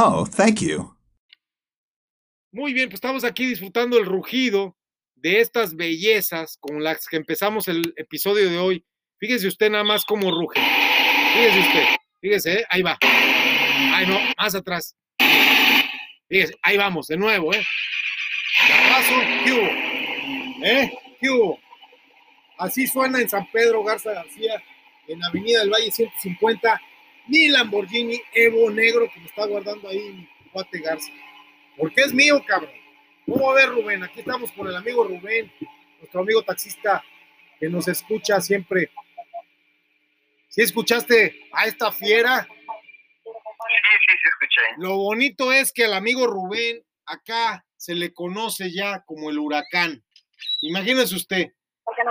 Oh, thank you. Muy bien, pues estamos aquí disfrutando el rugido de estas bellezas con las que empezamos el episodio de hoy. Fíjese usted nada más cómo ruge. Fíjese usted, fíjese, ¿eh? ahí va. Ay, no, más atrás. Fíjese, ahí vamos, de nuevo, ¿eh? Garbazo, ¿qué hubo? ¿Eh? ¿Qué hubo? Así suena en San Pedro Garza García, en Avenida del Valle 150, mi Lamborghini Evo Negro que me está guardando ahí mi cuate Garza. Porque es mío, cabrón. ¿Cómo ver, Rubén? Aquí estamos con el amigo Rubén, nuestro amigo taxista que nos escucha siempre. ¿Sí escuchaste a esta fiera? Sí, sí, sí, escuché. Lo bonito es que al amigo Rubén acá se le conoce ya como el huracán. Imagínese usted,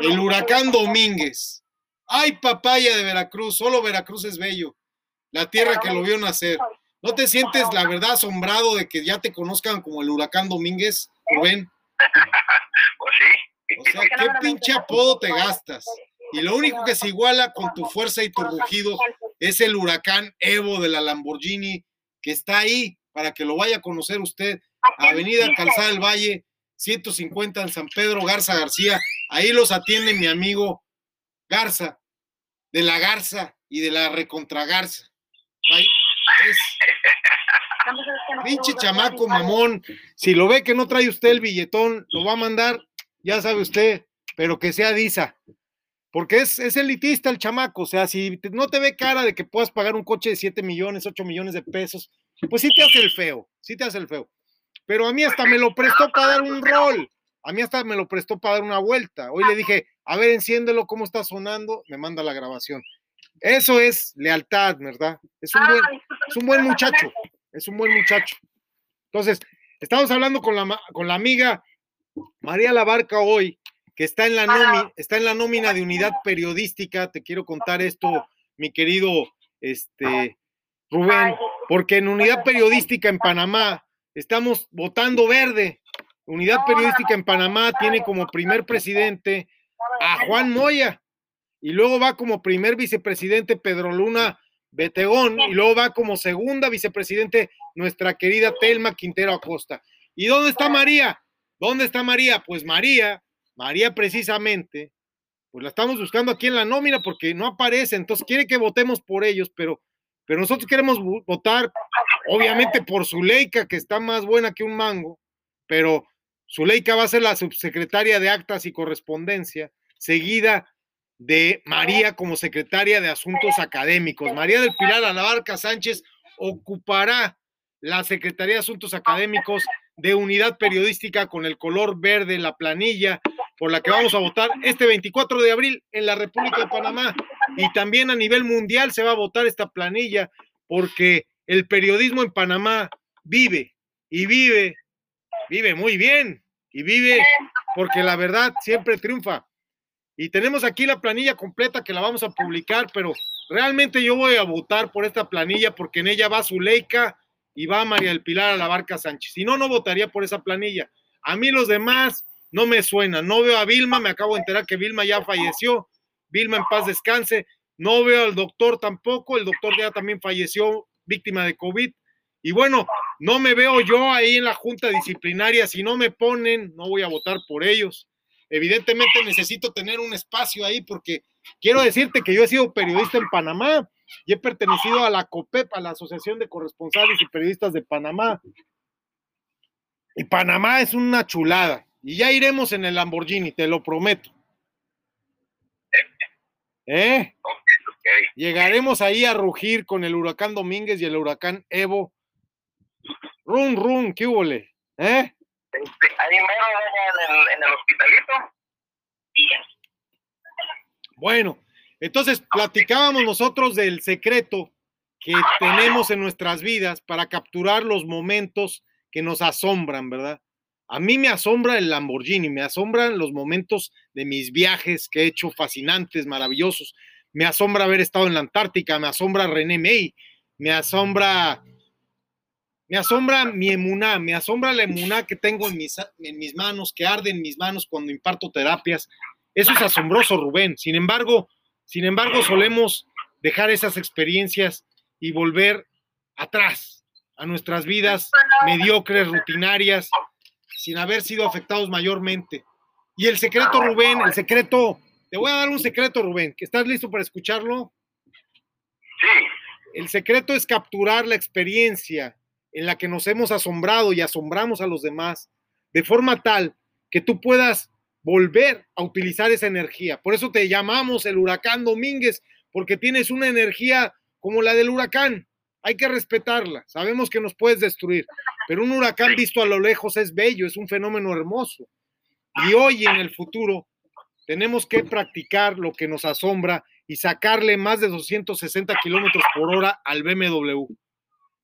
el huracán Domínguez. Ay, papaya de Veracruz, solo Veracruz es bello, la tierra que lo vio nacer. ¿No te sientes, la verdad, asombrado de que ya te conozcan como el huracán Domínguez, Rubén? Pues sí. O sea, ¿qué pinche apodo te gastas? Y lo único que se iguala con tu fuerza y tu rugido es el huracán Evo de la Lamborghini, que está ahí para que lo vaya a conocer usted. Avenida Calzada del Valle, 150 en San Pedro Garza García. Ahí los atiende mi amigo Garza, de la Garza y de la Recontra Garza. Ahí es. Pinche chamaco mamón. Si lo ve que no trae usted el billetón, lo va a mandar, ya sabe usted, pero que sea Disa. Porque es, es elitista el chamaco. O sea, si no te ve cara de que puedas pagar un coche de 7 millones, 8 millones de pesos, pues sí te hace el feo, sí te hace el feo. Pero a mí hasta me lo prestó para dar un rol. A mí hasta me lo prestó para dar una vuelta. Hoy le dije, a ver, enciéndelo, cómo está sonando, me manda la grabación. Eso es lealtad, ¿verdad? Es un buen, es un buen muchacho, es un buen muchacho. Entonces, estamos hablando con la, con la amiga María Labarca hoy, que está en, la está en la nómina de unidad periodística. Te quiero contar esto, mi querido este, Rubén, porque en unidad periodística en Panamá estamos votando verde. Unidad periodística en Panamá tiene como primer presidente a Juan Moya y luego va como primer vicepresidente Pedro Luna Betegón y luego va como segunda vicepresidente nuestra querida Telma Quintero Acosta. ¿Y dónde está María? ¿Dónde está María? Pues María, María precisamente, pues la estamos buscando aquí en la nómina porque no aparece, entonces quiere que votemos por ellos, pero, pero nosotros queremos vo- votar, obviamente por Zuleika, que está más buena que un mango, pero Zuleika va a ser la subsecretaria de Actas y Correspondencia, seguida de María como secretaria de Asuntos Académicos. María del Pilar Alabarca Sánchez ocupará la Secretaría de Asuntos Académicos de Unidad Periodística con el color verde, la planilla por la que vamos a votar este 24 de abril en la República de Panamá. Y también a nivel mundial se va a votar esta planilla porque el periodismo en Panamá vive y vive, vive muy bien y vive porque la verdad siempre triunfa. Y tenemos aquí la planilla completa que la vamos a publicar, pero realmente yo voy a votar por esta planilla porque en ella va Zuleika y va María del Pilar a la Barca Sánchez. Si no, no votaría por esa planilla. A mí los demás no me suenan. No veo a Vilma, me acabo de enterar que Vilma ya falleció. Vilma en paz descanse. No veo al doctor tampoco. El doctor ya también falleció víctima de COVID. Y bueno, no me veo yo ahí en la junta disciplinaria. Si no me ponen, no voy a votar por ellos. Evidentemente necesito tener un espacio ahí porque quiero decirte que yo he sido periodista en Panamá y he pertenecido a la COPEP, a la Asociación de Corresponsales y Periodistas de Panamá. Y Panamá es una chulada. Y ya iremos en el Lamborghini, te lo prometo. ¿Eh? Llegaremos ahí a rugir con el huracán Domínguez y el huracán Evo. Rum, rum, ¿qué hubo? ¿Eh? Este, en el, hospitalito. Bueno, entonces platicábamos nosotros del secreto que tenemos en nuestras vidas para capturar los momentos que nos asombran, ¿verdad? A mí me asombra el Lamborghini, me asombran los momentos de mis viajes que he hecho fascinantes, maravillosos. Me asombra haber estado en la Antártica, me asombra René May, me asombra me asombra mi emuná, me asombra la emuná que tengo en mis, en mis manos, que arde en mis manos cuando imparto terapias. Eso es asombroso, Rubén. Sin embargo, sin embargo, solemos dejar esas experiencias y volver atrás. a nuestras vidas mediocres, rutinarias, sin haber sido afectados mayormente. Y el secreto, Rubén, el secreto, te voy a dar un secreto, Rubén, que estás listo para escucharlo. Sí. El secreto es capturar la experiencia en la que nos hemos asombrado y asombramos a los demás, de forma tal que tú puedas volver a utilizar esa energía. Por eso te llamamos el huracán Domínguez, porque tienes una energía como la del huracán. Hay que respetarla. Sabemos que nos puedes destruir, pero un huracán visto a lo lejos es bello, es un fenómeno hermoso. Y hoy en el futuro tenemos que practicar lo que nos asombra y sacarle más de 260 kilómetros por hora al BMW.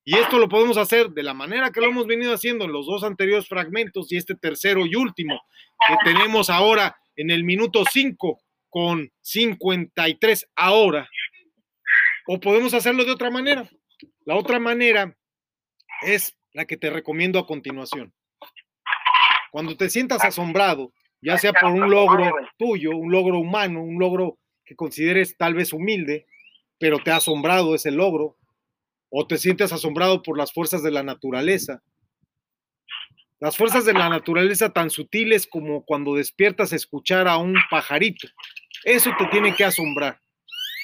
Y esto lo podemos hacer de la manera que lo hemos venido haciendo en los dos anteriores fragmentos y este tercero y último que tenemos ahora en el minuto 5 con 53 ahora. O podemos hacerlo de otra manera. La otra manera es la que te recomiendo a continuación. Cuando te sientas asombrado, ya sea por un logro tuyo, un logro humano, un logro que consideres tal vez humilde, pero te ha asombrado ese logro, o te sientes asombrado por las fuerzas de la naturaleza. Las fuerzas de la naturaleza tan sutiles como cuando despiertas a escuchar a un pajarito. Eso te tiene que asombrar.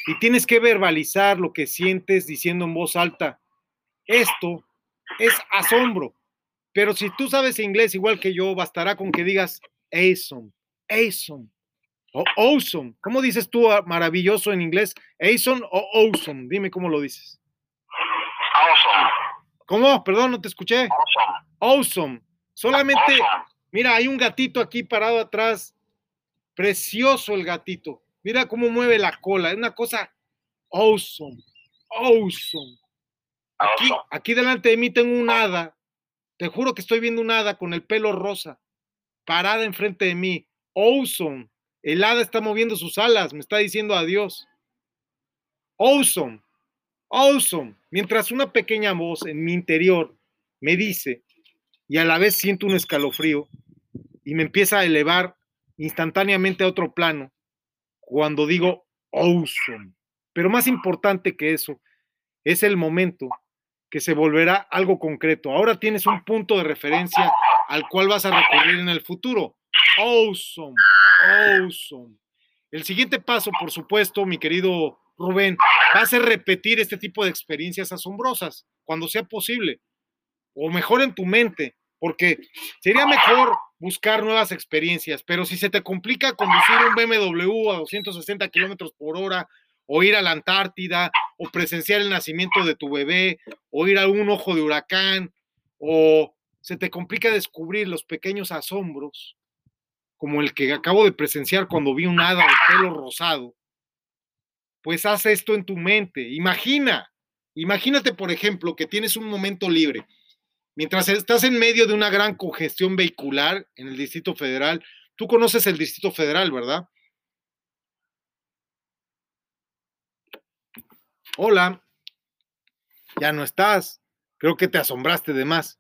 Y tienes que verbalizar lo que sientes diciendo en voz alta. Esto es asombro. Pero si tú sabes inglés igual que yo, bastará con que digas awesome, awesome o awesome. ¿Cómo dices tú ah, maravilloso en inglés? Awesome o awesome. Dime cómo lo dices. Awesome. ¿Cómo? Perdón, no te escuché. Awesome. Awesome. Solamente, Awesome. mira, hay un gatito aquí parado atrás. Precioso el gatito. Mira cómo mueve la cola. Es una cosa awesome. Awesome. Aquí, Awesome. aquí delante de mí tengo un hada. Te juro que estoy viendo un hada con el pelo rosa. Parada enfrente de mí. Awesome. El hada está moviendo sus alas. Me está diciendo adiós. Awesome. Awesome. Mientras una pequeña voz en mi interior me dice, y a la vez siento un escalofrío, y me empieza a elevar instantáneamente a otro plano, cuando digo awesome. Pero más importante que eso, es el momento que se volverá algo concreto. Ahora tienes un punto de referencia al cual vas a recurrir en el futuro. Awesome. Awesome. El siguiente paso, por supuesto, mi querido Rubén, va a repetir este tipo de experiencias asombrosas cuando sea posible, o mejor en tu mente, porque sería mejor buscar nuevas experiencias, pero si se te complica conducir un BMW a 260 kilómetros por hora, o ir a la Antártida, o presenciar el nacimiento de tu bebé, o ir a un ojo de huracán, o se te complica descubrir los pequeños asombros, como el que acabo de presenciar cuando vi un hada de pelo rosado, pues haz esto en tu mente. Imagina, imagínate, por ejemplo, que tienes un momento libre. Mientras estás en medio de una gran congestión vehicular en el Distrito Federal, tú conoces el Distrito Federal, ¿verdad? Hola, ya no estás. Creo que te asombraste de más.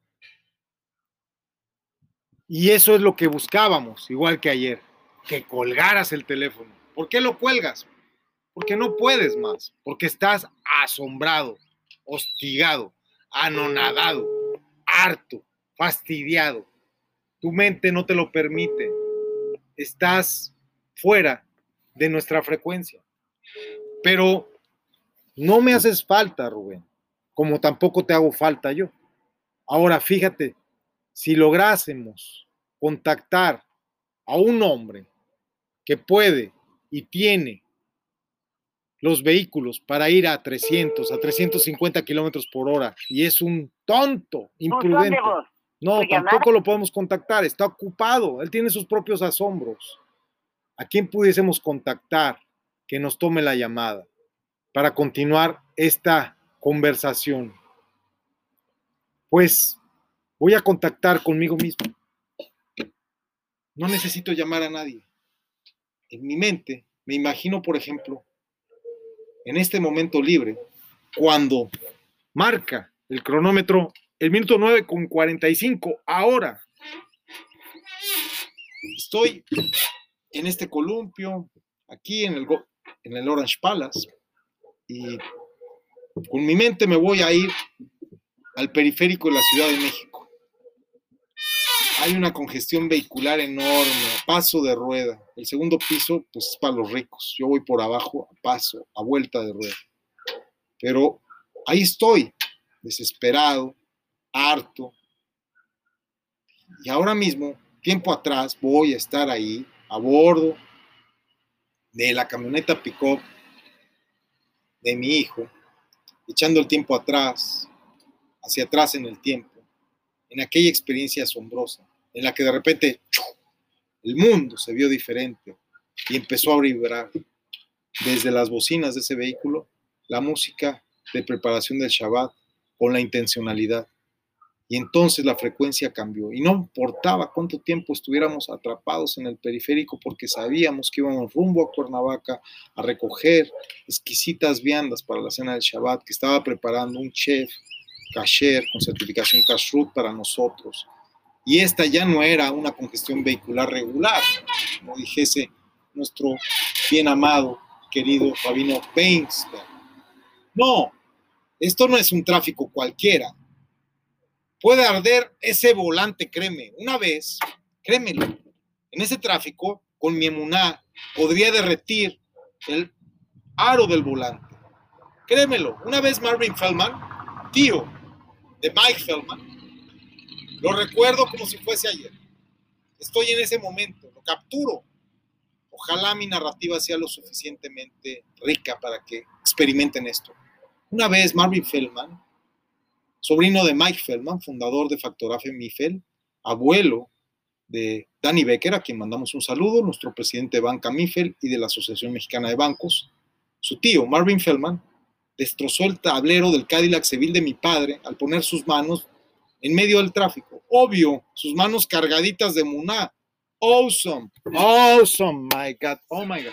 Y eso es lo que buscábamos, igual que ayer, que colgaras el teléfono. ¿Por qué lo cuelgas? Porque no puedes más, porque estás asombrado, hostigado, anonadado, harto, fastidiado. Tu mente no te lo permite. Estás fuera de nuestra frecuencia. Pero no me haces falta, Rubén, como tampoco te hago falta yo. Ahora, fíjate, si lográsemos contactar a un hombre que puede y tiene los vehículos para ir a 300, a 350 kilómetros por hora y es un tonto, imprudente. No, tampoco lo podemos contactar, está ocupado, él tiene sus propios asombros. ¿A quién pudiésemos contactar que nos tome la llamada para continuar esta conversación? Pues voy a contactar conmigo mismo. No necesito llamar a nadie. En mi mente me imagino, por ejemplo, en este momento libre, cuando marca el cronómetro el minuto 9 con 45, ahora estoy en este columpio, aquí en el, en el Orange Palace, y con mi mente me voy a ir al periférico de la Ciudad de México. Hay una congestión vehicular enorme, a paso de rueda. El segundo piso, pues es para los ricos. Yo voy por abajo, a paso, a vuelta de rueda. Pero ahí estoy, desesperado, harto. Y ahora mismo, tiempo atrás, voy a estar ahí, a bordo de la camioneta pick-up de mi hijo, echando el tiempo atrás, hacia atrás en el tiempo, en aquella experiencia asombrosa, en la que de repente el mundo se vio diferente y empezó a vibrar desde las bocinas de ese vehículo la música de preparación del Shabbat con la intencionalidad. Y entonces la frecuencia cambió y no importaba cuánto tiempo estuviéramos atrapados en el periférico porque sabíamos que íbamos rumbo a Cuernavaca a recoger exquisitas viandas para la cena del Shabbat que estaba preparando un chef kasher con certificación kashrut para nosotros. Y esta ya no era una congestión vehicular regular, como dijese nuestro bien amado, querido Rabino Beinsberg. No, esto no es un tráfico cualquiera. Puede arder ese volante, créeme. Una vez, créemelo, en ese tráfico, con mi emuná, podría derretir el aro del volante. Créemelo, una vez Marvin Feldman, tío de Mike Feldman, lo recuerdo como si fuese ayer. Estoy en ese momento, lo capturo. Ojalá mi narrativa sea lo suficientemente rica para que experimenten esto. Una vez Marvin Feldman, sobrino de Mike Feldman, fundador de Factorafe Mifel, abuelo de Danny Becker, a quien mandamos un saludo, nuestro presidente de Banca Mifel y de la Asociación Mexicana de Bancos. Su tío, Marvin Feldman, destrozó el tablero del Cadillac Seville de mi padre al poner sus manos en medio del tráfico. Obvio, sus manos cargaditas de muná. Awesome, awesome, my God, oh my God.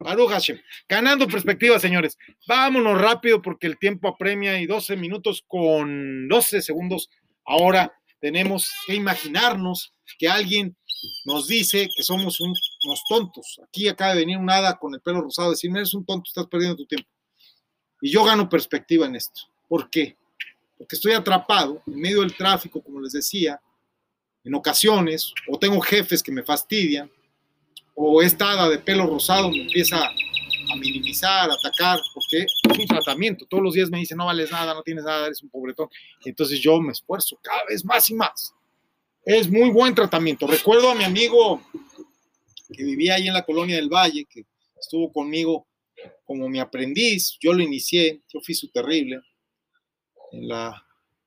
Baruch Hashem. Ganando perspectiva, señores. Vámonos rápido porque el tiempo apremia y 12 minutos con 12 segundos. Ahora tenemos que imaginarnos que alguien nos dice que somos unos tontos. Aquí acaba de venir un hada con el pelo rosado a decirme, eres un tonto, estás perdiendo tu tiempo. Y yo gano perspectiva en esto. ¿Por qué? Porque estoy atrapado en medio del tráfico, como les decía, en ocasiones, o tengo jefes que me fastidian, o esta hada de pelo rosado me empieza a minimizar, a atacar, porque es un tratamiento. Todos los días me dicen, no vales nada, no tienes nada, eres un pobretón. Entonces yo me esfuerzo cada vez más y más. Es muy buen tratamiento. Recuerdo a mi amigo que vivía ahí en la colonia del Valle, que estuvo conmigo como mi aprendiz. Yo lo inicié, yo fui su terrible, en la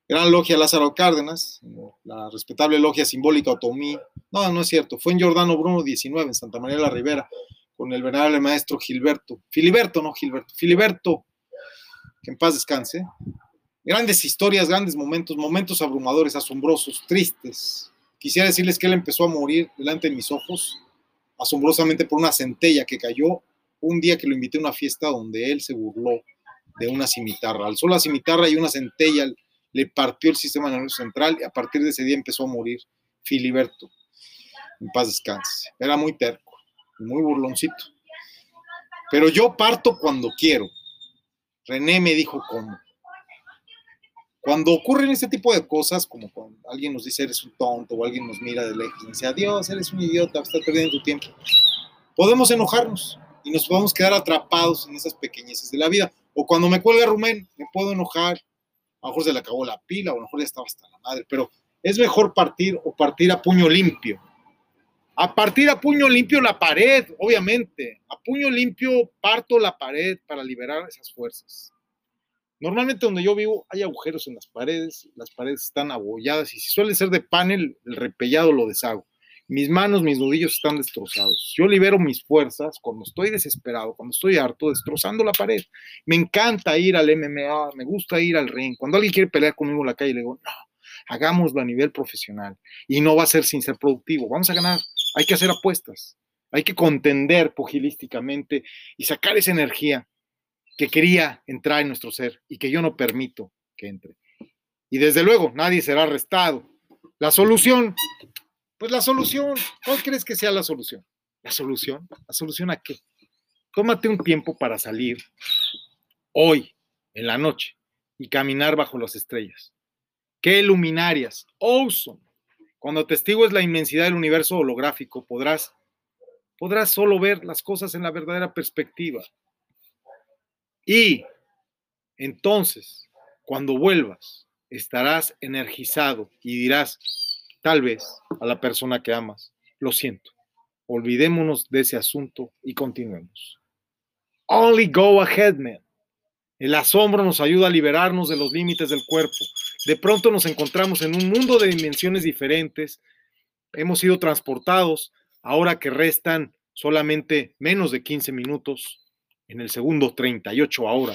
Gran Logia Lázaro Cárdenas, la respetable Logia Simbólica Otomí. No, no es cierto, fue en Giordano Bruno 19, en Santa María la Ribera, con el venerable maestro Gilberto. Filiberto, no Gilberto, Filiberto, que en paz descanse. Grandes historias, grandes momentos, momentos abrumadores, asombrosos, tristes. Quisiera decirles que él empezó a morir delante de mis ojos, asombrosamente por una centella que cayó un día que lo invité a una fiesta donde él se burló de una cimitarra. Alzó la cimitarra y una centella le partió el sistema nervioso central y a partir de ese día empezó a morir Filiberto. En paz descanse. Era muy terco, muy burloncito. Pero yo parto cuando quiero. René me dijo cómo. Cuando ocurren este tipo de cosas, como cuando alguien nos dice eres un tonto o alguien nos mira de lejos y dice adiós, eres un idiota, estás perdiendo tu tiempo, podemos enojarnos y nos podemos quedar atrapados en esas pequeñeces de la vida. O cuando me cuelga Rumén, me puedo enojar a lo mejor se le acabó la pila, o a lo mejor ya estaba hasta la madre, pero es mejor partir o partir a puño limpio. A partir a puño limpio la pared, obviamente. A puño limpio parto la pared para liberar esas fuerzas. Normalmente donde yo vivo hay agujeros en las paredes, las paredes están abolladas y si suele ser de panel, el repellado lo deshago. Mis manos, mis nudillos están destrozados. Yo libero mis fuerzas cuando estoy desesperado, cuando estoy harto, destrozando la pared. Me encanta ir al MMA, me gusta ir al ring. Cuando alguien quiere pelear conmigo en la calle, le digo, no, hagámoslo a nivel profesional. Y no va a ser sin ser productivo. Vamos a ganar. Hay que hacer apuestas. Hay que contender pugilísticamente y sacar esa energía que quería entrar en nuestro ser y que yo no permito que entre. Y desde luego, nadie será arrestado. La solución, pues la solución, ¿cuál crees que sea la solución? ¿La solución? ¿La solución a qué? Tómate un tiempo para salir hoy, en la noche, y caminar bajo las estrellas. ¿Qué luminarias? Awesome. Cuando testigues la inmensidad del universo holográfico, podrás, podrás solo ver las cosas en la verdadera perspectiva. Y entonces, cuando vuelvas, estarás energizado y dirás, tal vez, a la persona que amas, lo siento, olvidémonos de ese asunto y continuemos. Only go ahead, man. El asombro nos ayuda a liberarnos de los límites del cuerpo. De pronto nos encontramos en un mundo de dimensiones diferentes. Hemos sido transportados ahora que restan solamente menos de 15 minutos en el segundo 38 ahora.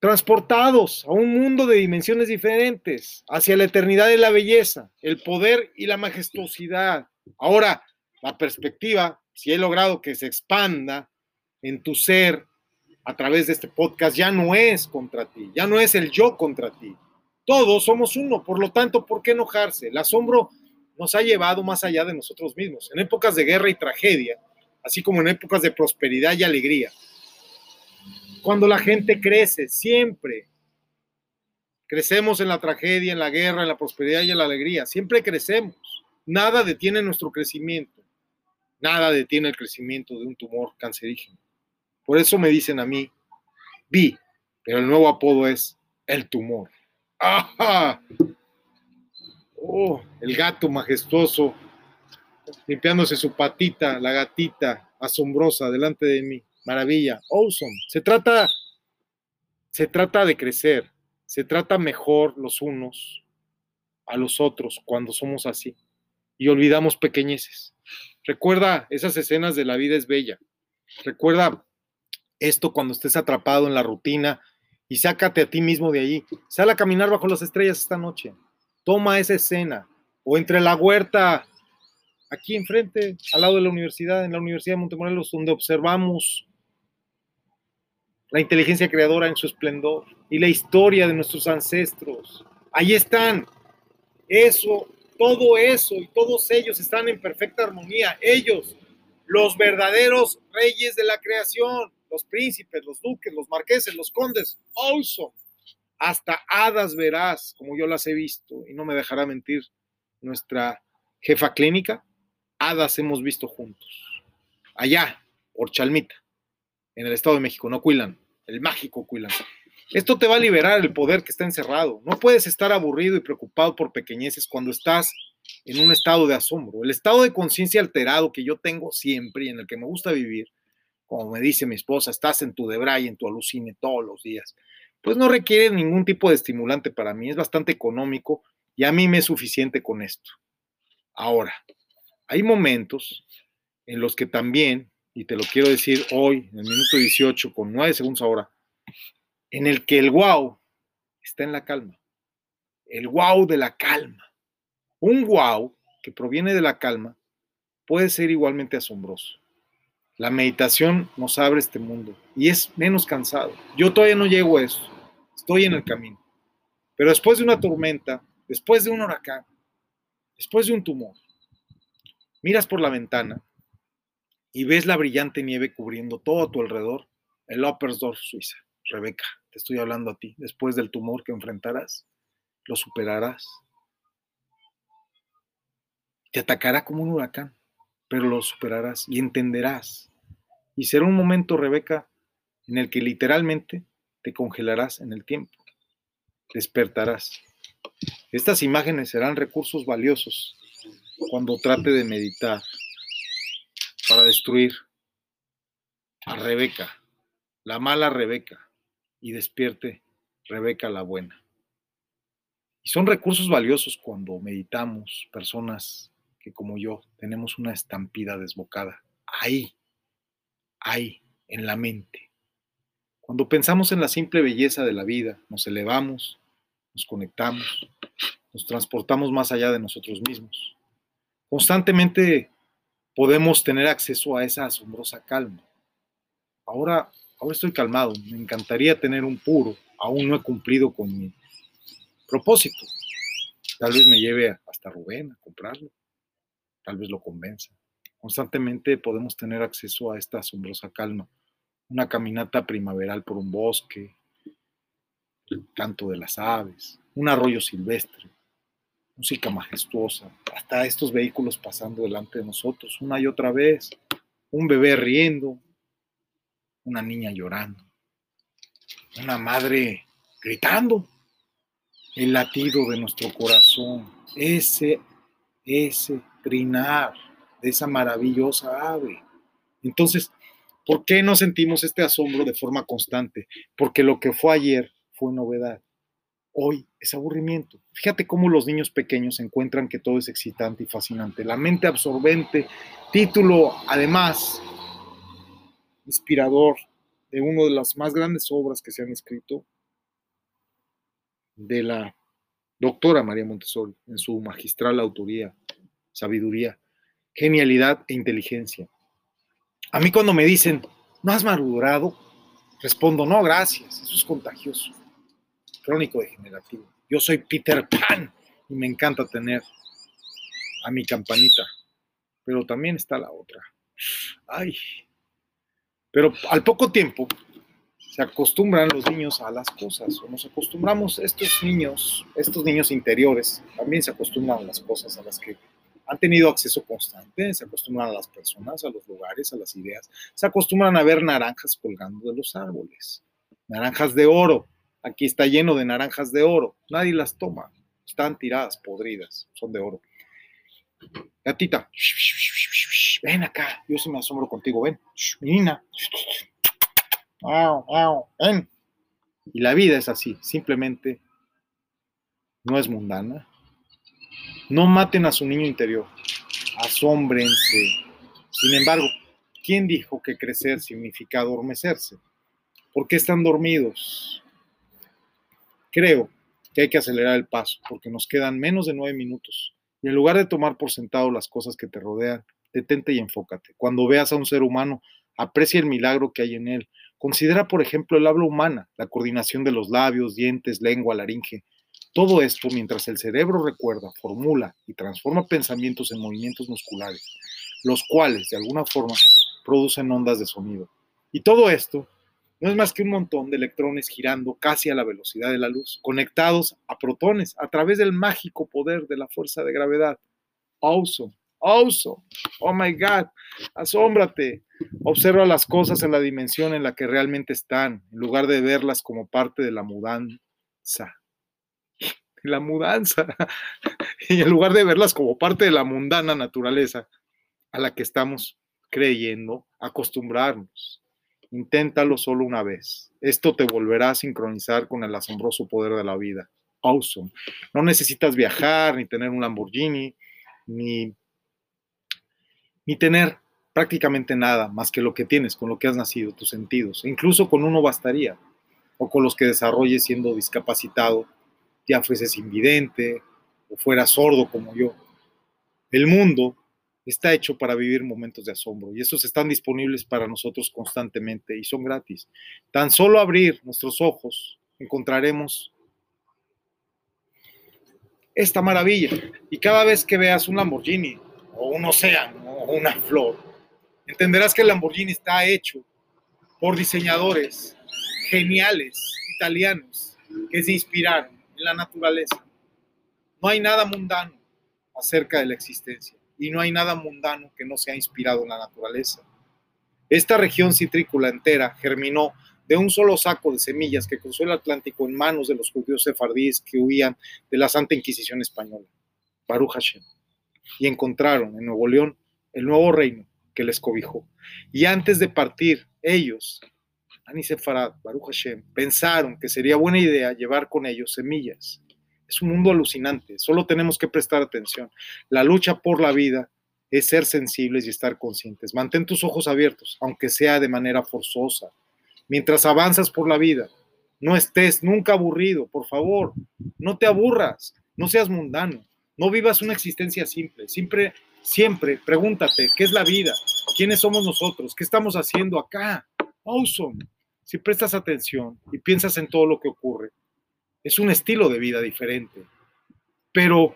Transportados a un mundo de dimensiones diferentes, hacia la eternidad de la belleza, el poder y la majestuosidad. Ahora, la perspectiva, si he logrado que se expanda, en tu ser a través de este podcast ya no es contra ti, ya no es el yo contra ti. Todos somos uno, por lo tanto, ¿por qué enojarse? El asombro nos ha llevado más allá de nosotros mismos, en épocas de guerra y tragedia, así como en épocas de prosperidad y alegría. Cuando la gente crece, siempre crecemos en la tragedia, en la guerra, en la prosperidad y en la alegría, siempre crecemos. Nada detiene nuestro crecimiento, nada detiene el crecimiento de un tumor cancerígeno. Por eso me dicen a mí, Vi, pero el nuevo apodo es el tumor. ¡Ajá! Oh, el gato majestuoso, limpiándose su patita, la gatita asombrosa delante de mí. Maravilla, awesome. Se trata, se trata de crecer, se trata mejor los unos a los otros cuando somos así y olvidamos pequeñeces. Recuerda esas escenas de la vida es bella. Recuerda esto cuando estés atrapado en la rutina y sácate a ti mismo de allí. Sal a caminar bajo las estrellas esta noche. Toma esa escena. O entre la huerta, aquí enfrente, al lado de la universidad, en la Universidad de Montemorelos, donde observamos la inteligencia creadora en su esplendor y la historia de nuestros ancestros. Ahí están. Eso, todo eso y todos ellos están en perfecta armonía. Ellos, los verdaderos reyes de la creación los príncipes, los duques, los marqueses, los condes, also. Hasta hadas verás, como yo las he visto, y no me dejará mentir nuestra jefa clínica, hadas hemos visto juntos. Allá, por Chalmita, en el Estado de México, no Cuilan, el mágico Cuilan. Esto te va a liberar el poder que está encerrado. No puedes estar aburrido y preocupado por pequeñeces cuando estás en un estado de asombro. El estado de conciencia alterado que yo tengo siempre y en el que me gusta vivir como me dice mi esposa, estás en tu debray, en tu alucine todos los días, pues no requiere ningún tipo de estimulante para mí, es bastante económico y a mí me es suficiente con esto. Ahora, hay momentos en los que también, y te lo quiero decir hoy, en el minuto 18, con 9 segundos ahora, en el que el wow está en la calma. El wow de la calma. Un wow que proviene de la calma puede ser igualmente asombroso. La meditación nos abre este mundo y es menos cansado. Yo todavía no llego a eso, estoy en el camino. Pero después de una tormenta, después de un huracán, después de un tumor, miras por la ventana y ves la brillante nieve cubriendo todo a tu alrededor, el Oppersdorf, Suiza. Rebeca, te estoy hablando a ti, después del tumor que enfrentarás, lo superarás. Te atacará como un huracán, pero lo superarás y entenderás y será un momento, Rebeca, en el que literalmente te congelarás en el tiempo. Despertarás. Estas imágenes serán recursos valiosos cuando trate de meditar para destruir a Rebeca, la mala Rebeca, y despierte Rebeca la buena. Y son recursos valiosos cuando meditamos, personas que como yo tenemos una estampida desbocada. Ahí hay en la mente. Cuando pensamos en la simple belleza de la vida, nos elevamos, nos conectamos, nos transportamos más allá de nosotros mismos. Constantemente podemos tener acceso a esa asombrosa calma. Ahora, ahora estoy calmado, me encantaría tener un puro, aún no he cumplido con mi propósito. Tal vez me lleve hasta Rubén a comprarlo, tal vez lo convenza. Constantemente podemos tener acceso a esta asombrosa calma. Una caminata primaveral por un bosque, el canto de las aves, un arroyo silvestre, música majestuosa, hasta estos vehículos pasando delante de nosotros una y otra vez, un bebé riendo, una niña llorando, una madre gritando, el latido de nuestro corazón, ese, ese trinar de esa maravillosa ave. Entonces, ¿por qué no sentimos este asombro de forma constante? Porque lo que fue ayer fue novedad. Hoy es aburrimiento. Fíjate cómo los niños pequeños encuentran que todo es excitante y fascinante. La mente absorbente, título además inspirador de una de las más grandes obras que se han escrito, de la doctora María Montessori en su magistral autoría, sabiduría, genialidad e inteligencia. A mí cuando me dicen, ¿no has madurado? Respondo, no, gracias, eso es contagioso, crónico degenerativo. Yo soy Peter Pan y me encanta tener a mi campanita, pero también está la otra. Ay, pero al poco tiempo se acostumbran los niños a las cosas, o nos acostumbramos, estos niños, estos niños interiores, también se acostumbran a las cosas a las que han tenido acceso constante, se acostumbran a las personas, a los lugares, a las ideas, se acostumbran a ver naranjas colgando de los árboles, naranjas de oro, aquí está lleno de naranjas de oro, nadie las toma, están tiradas, podridas, son de oro. Gatita, ven acá, yo sí me asombro contigo, ven, menina, y la vida es así, simplemente no es mundana. No maten a su niño interior, asómbrense. Sin embargo, ¿quién dijo que crecer significa adormecerse? ¿Por qué están dormidos? Creo que hay que acelerar el paso porque nos quedan menos de nueve minutos. Y en lugar de tomar por sentado las cosas que te rodean, detente y enfócate. Cuando veas a un ser humano, aprecia el milagro que hay en él. Considera, por ejemplo, el habla humana, la coordinación de los labios, dientes, lengua, laringe. Todo esto mientras el cerebro recuerda, formula y transforma pensamientos en movimientos musculares, los cuales, de alguna forma, producen ondas de sonido. Y todo esto no es más que un montón de electrones girando casi a la velocidad de la luz, conectados a protones a través del mágico poder de la fuerza de gravedad. Awesome. Awesome. Oh my God. Asómbrate. Observa las cosas en la dimensión en la que realmente están, en lugar de verlas como parte de la mudanza. La mudanza. Y en lugar de verlas como parte de la mundana naturaleza a la que estamos creyendo acostumbrarnos. Inténtalo solo una vez. Esto te volverá a sincronizar con el asombroso poder de la vida. Awesome. No necesitas viajar, ni tener un Lamborghini, ni ni tener prácticamente nada más que lo que tienes, con lo que has nacido, tus sentidos. incluso con uno bastaría, o con los que desarrolles siendo discapacitado, ya fueses invidente o fueras sordo como yo. El mundo está hecho para vivir momentos de asombro y esos están disponibles para nosotros constantemente y son gratis. Tan solo abrir nuestros ojos encontraremos esta maravilla y cada vez que veas un Lamborghini o un océano o una flor, entenderás que el Lamborghini está hecho por diseñadores geniales italianos que se inspiraron en la naturaleza. No hay nada mundano acerca de la existencia y no hay nada mundano que no sea inspirado en la naturaleza. Esta región citrícola entera germinó de un solo saco de semillas que cruzó el Atlántico en manos de los judíos sefardíes que huían de la Santa Inquisición española. Baruch Hashem y encontraron en Nuevo León el nuevo reino que les cobijó. Y antes de partir, ellos, Anisefarad, Baruch Hashem, pensaron que sería buena idea llevar con ellos semillas. Es un mundo alucinante, solo tenemos que prestar atención. La lucha por la vida es ser sensibles y estar conscientes. Mantén tus ojos abiertos, aunque sea de manera forzosa. Mientras avanzas por la vida, no estés nunca aburrido, por favor, no te aburras, no seas mundano. No vivas una existencia simple. Siempre, siempre pregúntate, ¿qué es la vida? ¿Quiénes somos nosotros? ¿Qué estamos haciendo acá? Awesome. Si prestas atención y piensas en todo lo que ocurre, es un estilo de vida diferente. Pero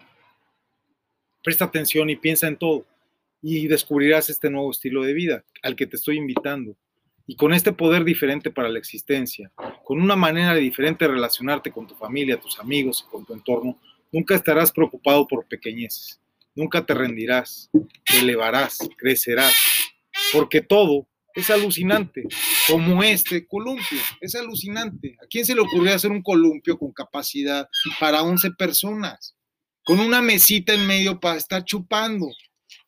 presta atención y piensa en todo y descubrirás este nuevo estilo de vida al que te estoy invitando. y con este poder diferente para la existencia, con una manera diferente de relacionarte con tu familia, tus amigos y con tu entorno, nunca estarás preocupado por pequeñeces, nunca te rendirás, te elevarás, crecerás, porque todo es alucinante, como este columpio, es alucinante. ¿A quién se le ocurrió hacer un columpio con capacidad para 11 personas? Con una mesita en medio para estar chupando.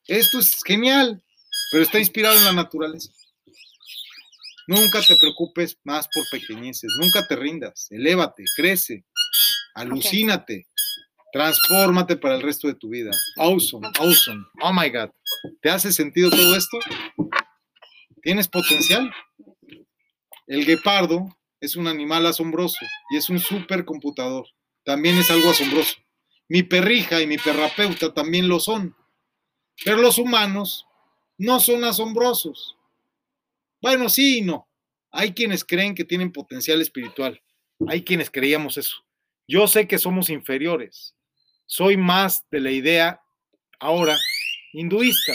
Esto es genial, pero está inspirado en la naturaleza. Nunca te preocupes más por pequeñeces, nunca te rindas, elévate, crece, alucínate, transfórmate para el resto de tu vida. Awesome, awesome, oh my God. ¿Te hace sentido todo esto? ¿Tienes potencial? El guepardo es un animal asombroso y es un supercomputador. También es algo asombroso. Mi perrija y mi perrapeuta también lo son. Pero los humanos no son asombrosos. Bueno, sí y no. Hay quienes creen que tienen potencial espiritual. Hay quienes creíamos eso. Yo sé que somos inferiores. Soy más de la idea ahora hinduista.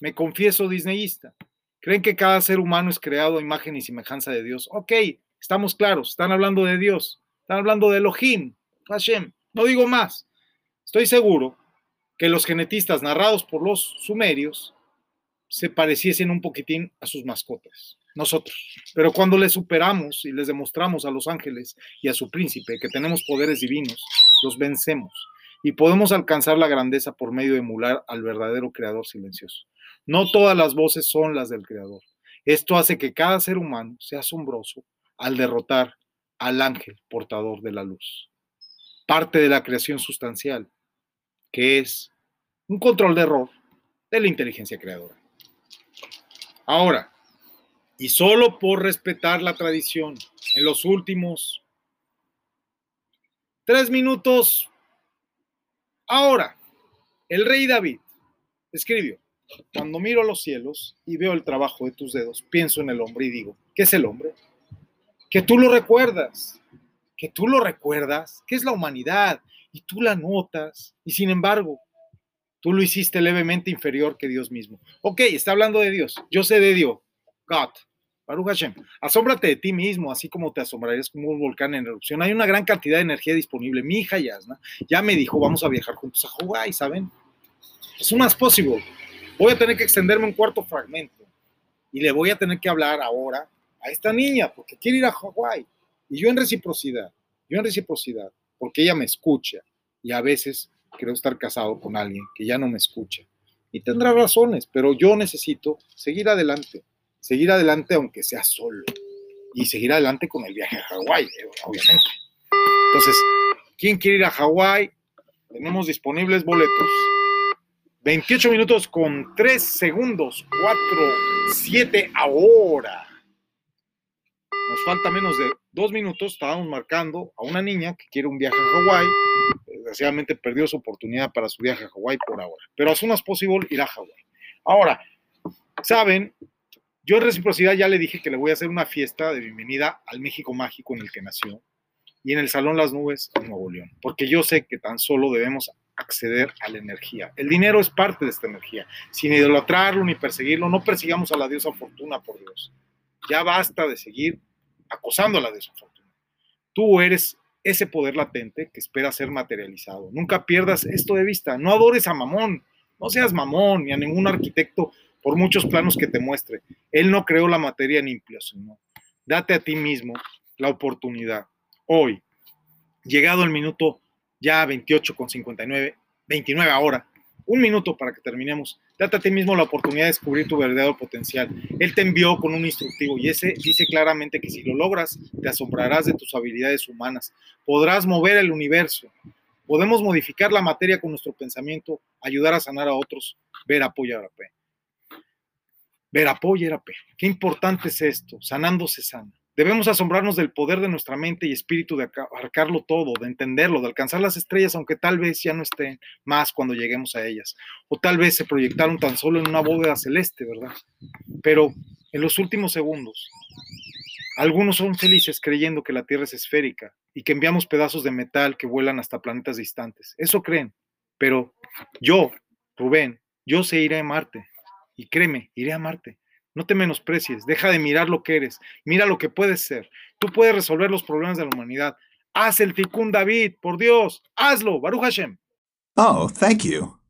Me confieso disneyista. ¿Creen que cada ser humano es creado a imagen y semejanza de Dios? Ok, estamos claros, están hablando de Dios, están hablando de Elohim, Hashem, no digo más. Estoy seguro que los genetistas narrados por los sumerios se pareciesen un poquitín a sus mascotas, nosotros. Pero cuando les superamos y les demostramos a los ángeles y a su príncipe que tenemos poderes divinos, los vencemos y podemos alcanzar la grandeza por medio de emular al verdadero creador silencioso. No todas las voces son las del Creador. Esto hace que cada ser humano sea asombroso al derrotar al ángel portador de la luz. Parte de la creación sustancial, que es un control de error de la inteligencia creadora. Ahora, y solo por respetar la tradición, en los últimos tres minutos, ahora, el rey David escribió, cuando miro los cielos y veo el trabajo de tus dedos, pienso en el hombre y digo, ¿qué es el hombre? Que tú lo recuerdas, que tú lo recuerdas, que es la humanidad, y tú la notas, y sin embargo, tú lo hiciste levemente inferior que Dios mismo. Ok, está hablando de Dios, yo sé de Dios, God, Baruch Hashem, asómbrate de ti mismo, así como te asombrarías como un volcán en erupción. Hay una gran cantidad de energía disponible. Mi hija Yasna ya me dijo, vamos a viajar juntos a Hawái, ¿saben? Es soon as possible voy a tener que extenderme un cuarto fragmento y le voy a tener que hablar ahora a esta niña porque quiere ir a Hawái. Y yo en reciprocidad, yo en reciprocidad, porque ella me escucha y a veces quiero estar casado con alguien que ya no me escucha. Y tendrá razones, pero yo necesito seguir adelante, seguir adelante aunque sea solo y seguir adelante con el viaje a Hawái, eh, obviamente. Entonces, ¿quién quiere ir a Hawái? Tenemos disponibles boletos 28 minutos con 3 segundos, 4, 7 ahora. Nos falta menos de 2 minutos, estábamos marcando a una niña que quiere un viaje a Hawái. Desgraciadamente perdió su oportunidad para su viaje a Hawái por ahora, pero as soon as possible irá a Hawái. Ahora, saben, yo en reciprocidad ya le dije que le voy a hacer una fiesta de bienvenida al México mágico en el que nació y en el Salón Las Nubes en Nuevo León, porque yo sé que tan solo debemos acceder a la energía. El dinero es parte de esta energía. Sin idolatrarlo ni perseguirlo, no persigamos a la diosa fortuna, por Dios. Ya basta de seguir acosando a la diosa fortuna. Tú eres ese poder latente que espera ser materializado. Nunca pierdas esto de vista. No adores a Mamón. No seas Mamón ni a ningún arquitecto por muchos planos que te muestre. Él no creó la materia en implosión. Date a ti mismo la oportunidad. Hoy, llegado el minuto ya 28 con 59, 29 ahora, un minuto para que terminemos. Date a ti mismo la oportunidad de descubrir tu verdadero potencial. Él te envió con un instructivo y ese dice claramente que si lo logras, te asombrarás de tus habilidades humanas. Podrás mover el universo. Podemos modificar la materia con nuestro pensamiento, ayudar a sanar a otros, ver apoyo a Ver apoyo a Qué importante es esto. Sanando se sana. Debemos asombrarnos del poder de nuestra mente y espíritu de abarcarlo todo, de entenderlo, de alcanzar las estrellas, aunque tal vez ya no estén más cuando lleguemos a ellas. O tal vez se proyectaron tan solo en una bóveda celeste, ¿verdad? Pero en los últimos segundos, algunos son felices creyendo que la Tierra es esférica y que enviamos pedazos de metal que vuelan hasta planetas distantes. Eso creen. Pero yo, Rubén, yo sé iré a Marte. Y créeme, iré a Marte. No te menosprecies, deja de mirar lo que eres, mira lo que puedes ser. Tú puedes resolver los problemas de la humanidad. Haz el tikkun David, por Dios, hazlo, Baruch Hashem. Oh, thank you.